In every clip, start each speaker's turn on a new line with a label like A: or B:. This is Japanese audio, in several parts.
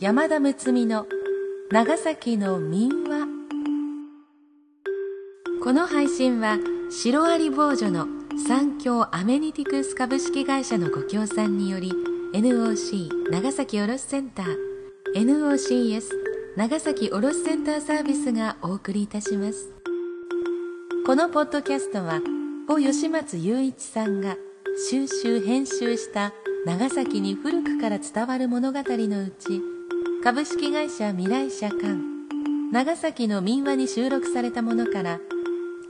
A: 山田睦美の長崎の民話。この配信はシロアリ坊女の三協アメニティクス株式会社のご協賛により NOC 長崎卸センター NOCS 長崎卸センターサービスがお送りいたします。このポッドキャストは小吉松雄一さんが収集編集した長崎に古くから伝わる物語のうち株式会社未来社館。長崎の民話に収録されたものから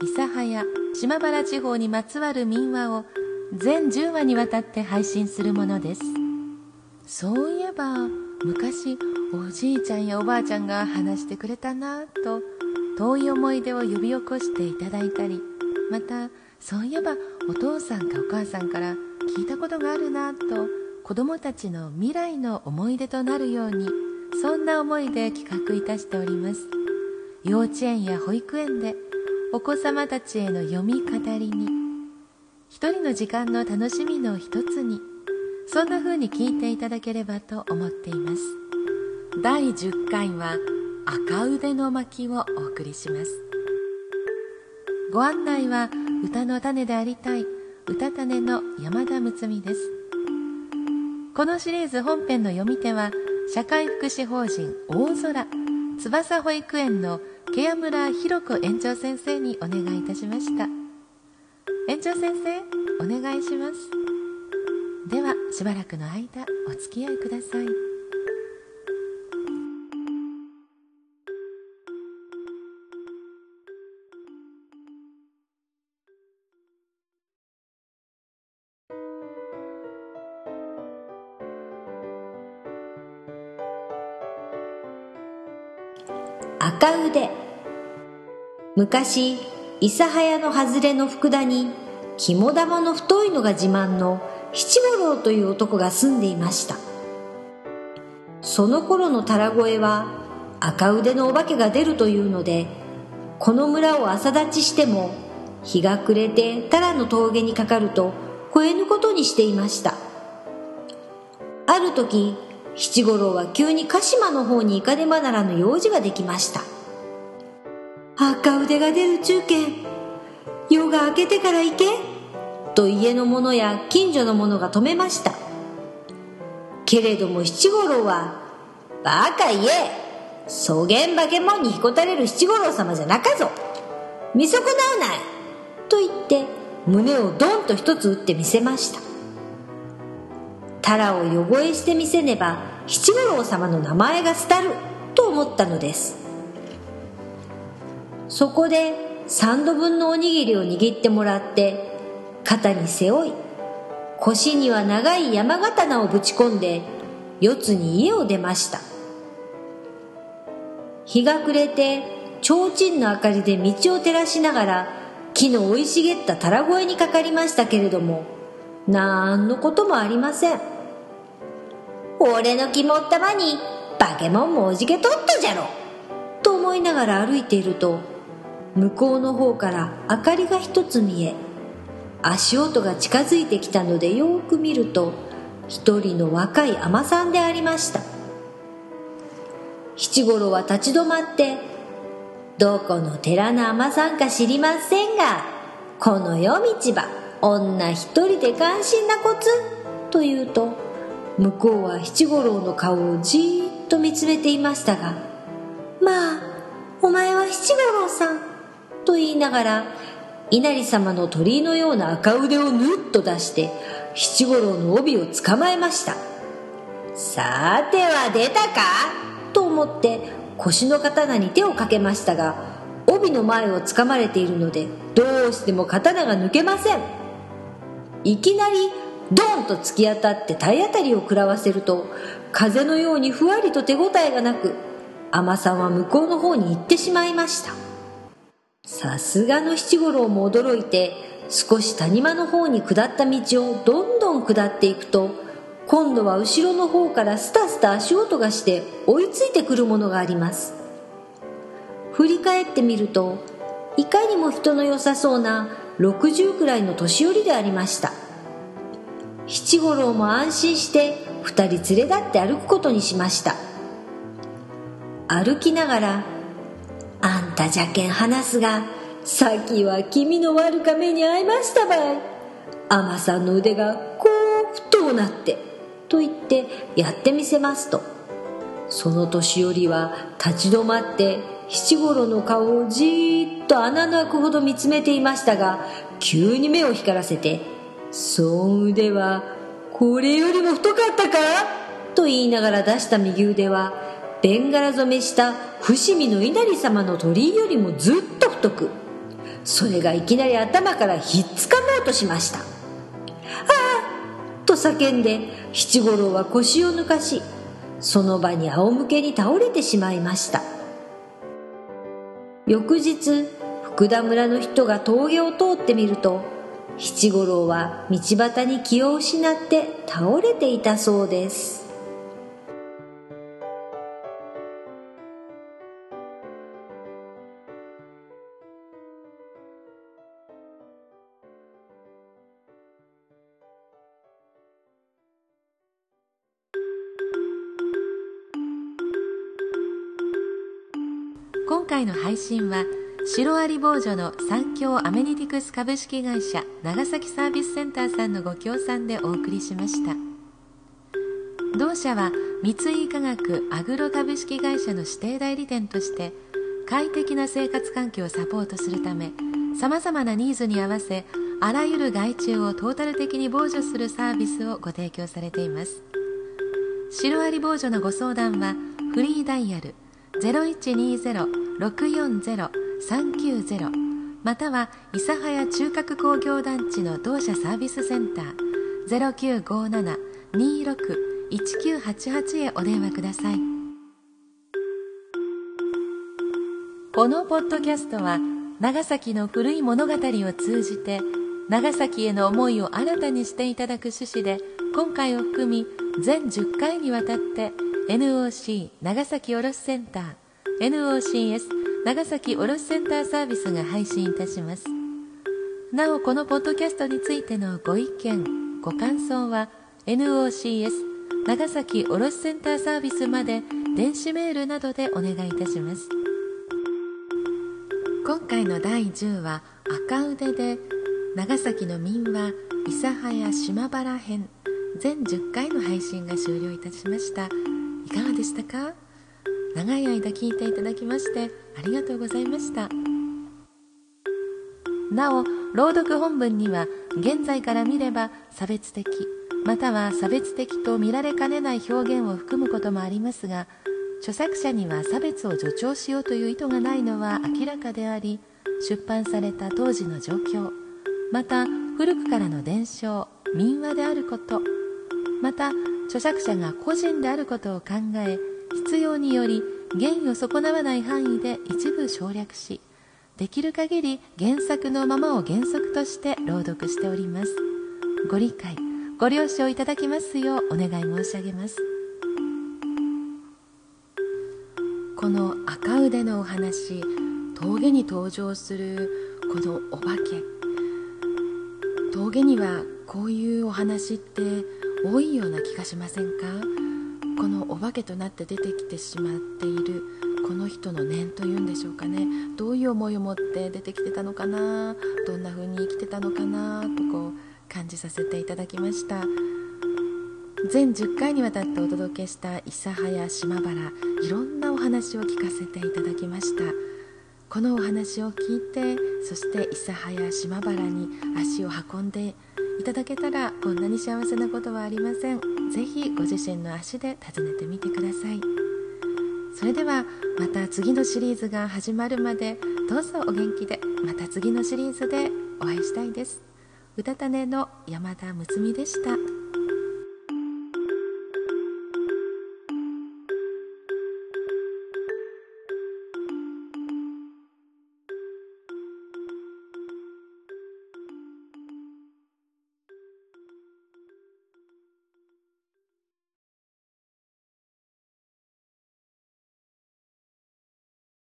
A: 諫早島原地方にまつわる民話を全10話にわたって配信するものです。そういえば昔おじいちゃんやおばあちゃんが話してくれたなと遠い思い出を呼び起こしていただいたりまたそういえばお父さんかお母さんから聞いたことがあるなと子供たちの未来の思い出となるようにそんな思いで企画いたしております。幼稚園や保育園でお子様たちへの読み語りに一人の時間の楽しみの一つにそんな風に聞いていただければと思っています。第10回は赤腕の巻をお送りします。ご案内は歌の種でありたい歌種の山田睦美です。このシリーズ本編の読み手は社会福祉法人大空翼保育園のケア村ひろ子園長先生にお願いいたしました。園長先生お願いします。ではしばらくの間お付き合いください。
B: 赤腕。昔諫早の外れの福田に肝玉の太いのが自慢の七五郎という男が住んでいました。その頃のタラ越は赤腕のお化けが出るというのでこの村を朝立ちしても日が暮れてタラの峠にかかると越えぬことにしていました。ある時七五郎は急に鹿島の方に行かねばならぬ用事ができました。赤腕が出る中堅夜が明けてから行け。と家の者や近所の者が止めました。けれども七五郎は「バカ言えそげん化け物にひこたれる七五郎様じゃなかぞ。見損なうない」と言って胸をドンと一つ打ってみせました。タラを汚えしてみせねば七五郎様の名前が廃ると思ったのです。そこで3度分のおにぎりを握ってもらって肩に背負い腰には長い山刀をぶち込んで四つに家を出ました。日が暮れて提灯の明かりで道を照らしながら木の生い茂ったタラ越えにかかりましたけれどもなんのこともありません。俺の肝っ玉に化け物もおじけとったじゃろ。と思いながら歩いていると向こうの方から明かりが一つ見え足音が近づいてきたのでよく見ると一人の若い海女さんでありました。七五郎は立ち止まって「どこの寺の海女さんか知りませんがこの夜道場女一人で関心なこつ」と言うと向こうは七五郎の顔をじーっと見つめていましたが「まあお前は七五郎さん」と言いながら稲荷様の鳥居のような赤腕をぬっと出して七五郎の帯を捕まえました。さては出たか？と思って腰の刀に手をかけましたが帯の前をつかまれているのでどうしても刀が抜けません。いきなりドンと突き当たって体当たりを食らわせると風のようにふわりと手応えがなく海さんは向こうの方に行ってしまいました。さすがの七五郎も驚いて少し谷間の方に下った道をどんどん下っていくと今度は後ろの方からスタスタ足音がして追いついてくるものがあります。振り返ってみるといかにも人の良さそうな60くらいの年寄りでありました。七五郎も安心して2人連れ立って歩くことにしました。歩きながら「あんたじゃけん話すがさっきは君の悪か目に遭いましたばい。海女さんの腕がこう太うなって」と言ってやってみせますと。その年寄りは立ち止まって七五郎の顔をじーっと穴の開くほど見つめていましたが急に目を光らせて「そん腕はこれよりも太かったか?」と言いながら出した右腕はベンガラ染めした伏見の稲荷様の鳥居よりもずっと太くそれがいきなり頭からひっつかもうとしました「ああ!」と叫んで七五郎は腰を抜かしその場に仰向けに倒れてしまいました翌日福田村の人が峠を通ってみると七五郎は道端に気を失って倒れていたそうです。
A: 回の配信はシロアリ坊女の三共アメニティクス株式会社長崎サービスセンターさんのご協賛でお送りしました。同社は三井化学アグロ株式会社の指定代理店として快適な生活環境をサポートするためさまざまなニーズに合わせあらゆる害虫をトータル的に防除するサービスをご提供されています。シロアリ防除のご相談はフリーダイヤル0120 640-390または諫早中核工業団地の同社サービスセンター。0957-26-1988へお電話ください。このポッドキャストは長崎の古い物語を通じて長崎への思いを新たにしていただく趣旨で今回を含み全10回にわたって NOC 長崎卸センター NOCS 長崎卸センターサービスが配信いたします。なおこのポッドキャストについてのご意見ご感想は NOCS 長崎卸センターサービスまで電子メールなどでお願いいたします。今回の第10話赤腕で長崎の民話諫早島原編全10回の配信が終了いたしました。いかがでしたか？長い間聞いていただきましてありがとうございました。なお朗読本文には現在から見れば差別的または差別的と見られかねない表現を含むこともありますが著作者には差別を助長しようという意図がないのは明らかであり出版された当時の状況また古くからの伝承民話であることまた著作者が個人であることを考え必要により原意を損なわない範囲で一部省略しできる限り原作のままを原則として朗読しております。ご理解ご了承いただきますようお願い申し上げます。この赤腕のお話峠に登場するこのお化け。峠にはこういうお話って多いような気がしませんか？このお化けとなって出てきてしまっているこの人の念というんでしょうかね。どういう思いを持って出てきてたのかな？どんな風に生きてたのかな？とこう感じさせていただきました。全10回にわたってお届けした諫早島原いろんなお話を聞かせていただきました。このお話を聞いてそして諫早島原に足を運んでいただけたらこんなに幸せなことはありません。ぜひご自身の足で訪ねてみてください。それではまた次のシリーズが始まるまでどうぞお元気でまた次のシリーズでお会いしたいです。うたたねの山田睦美でした。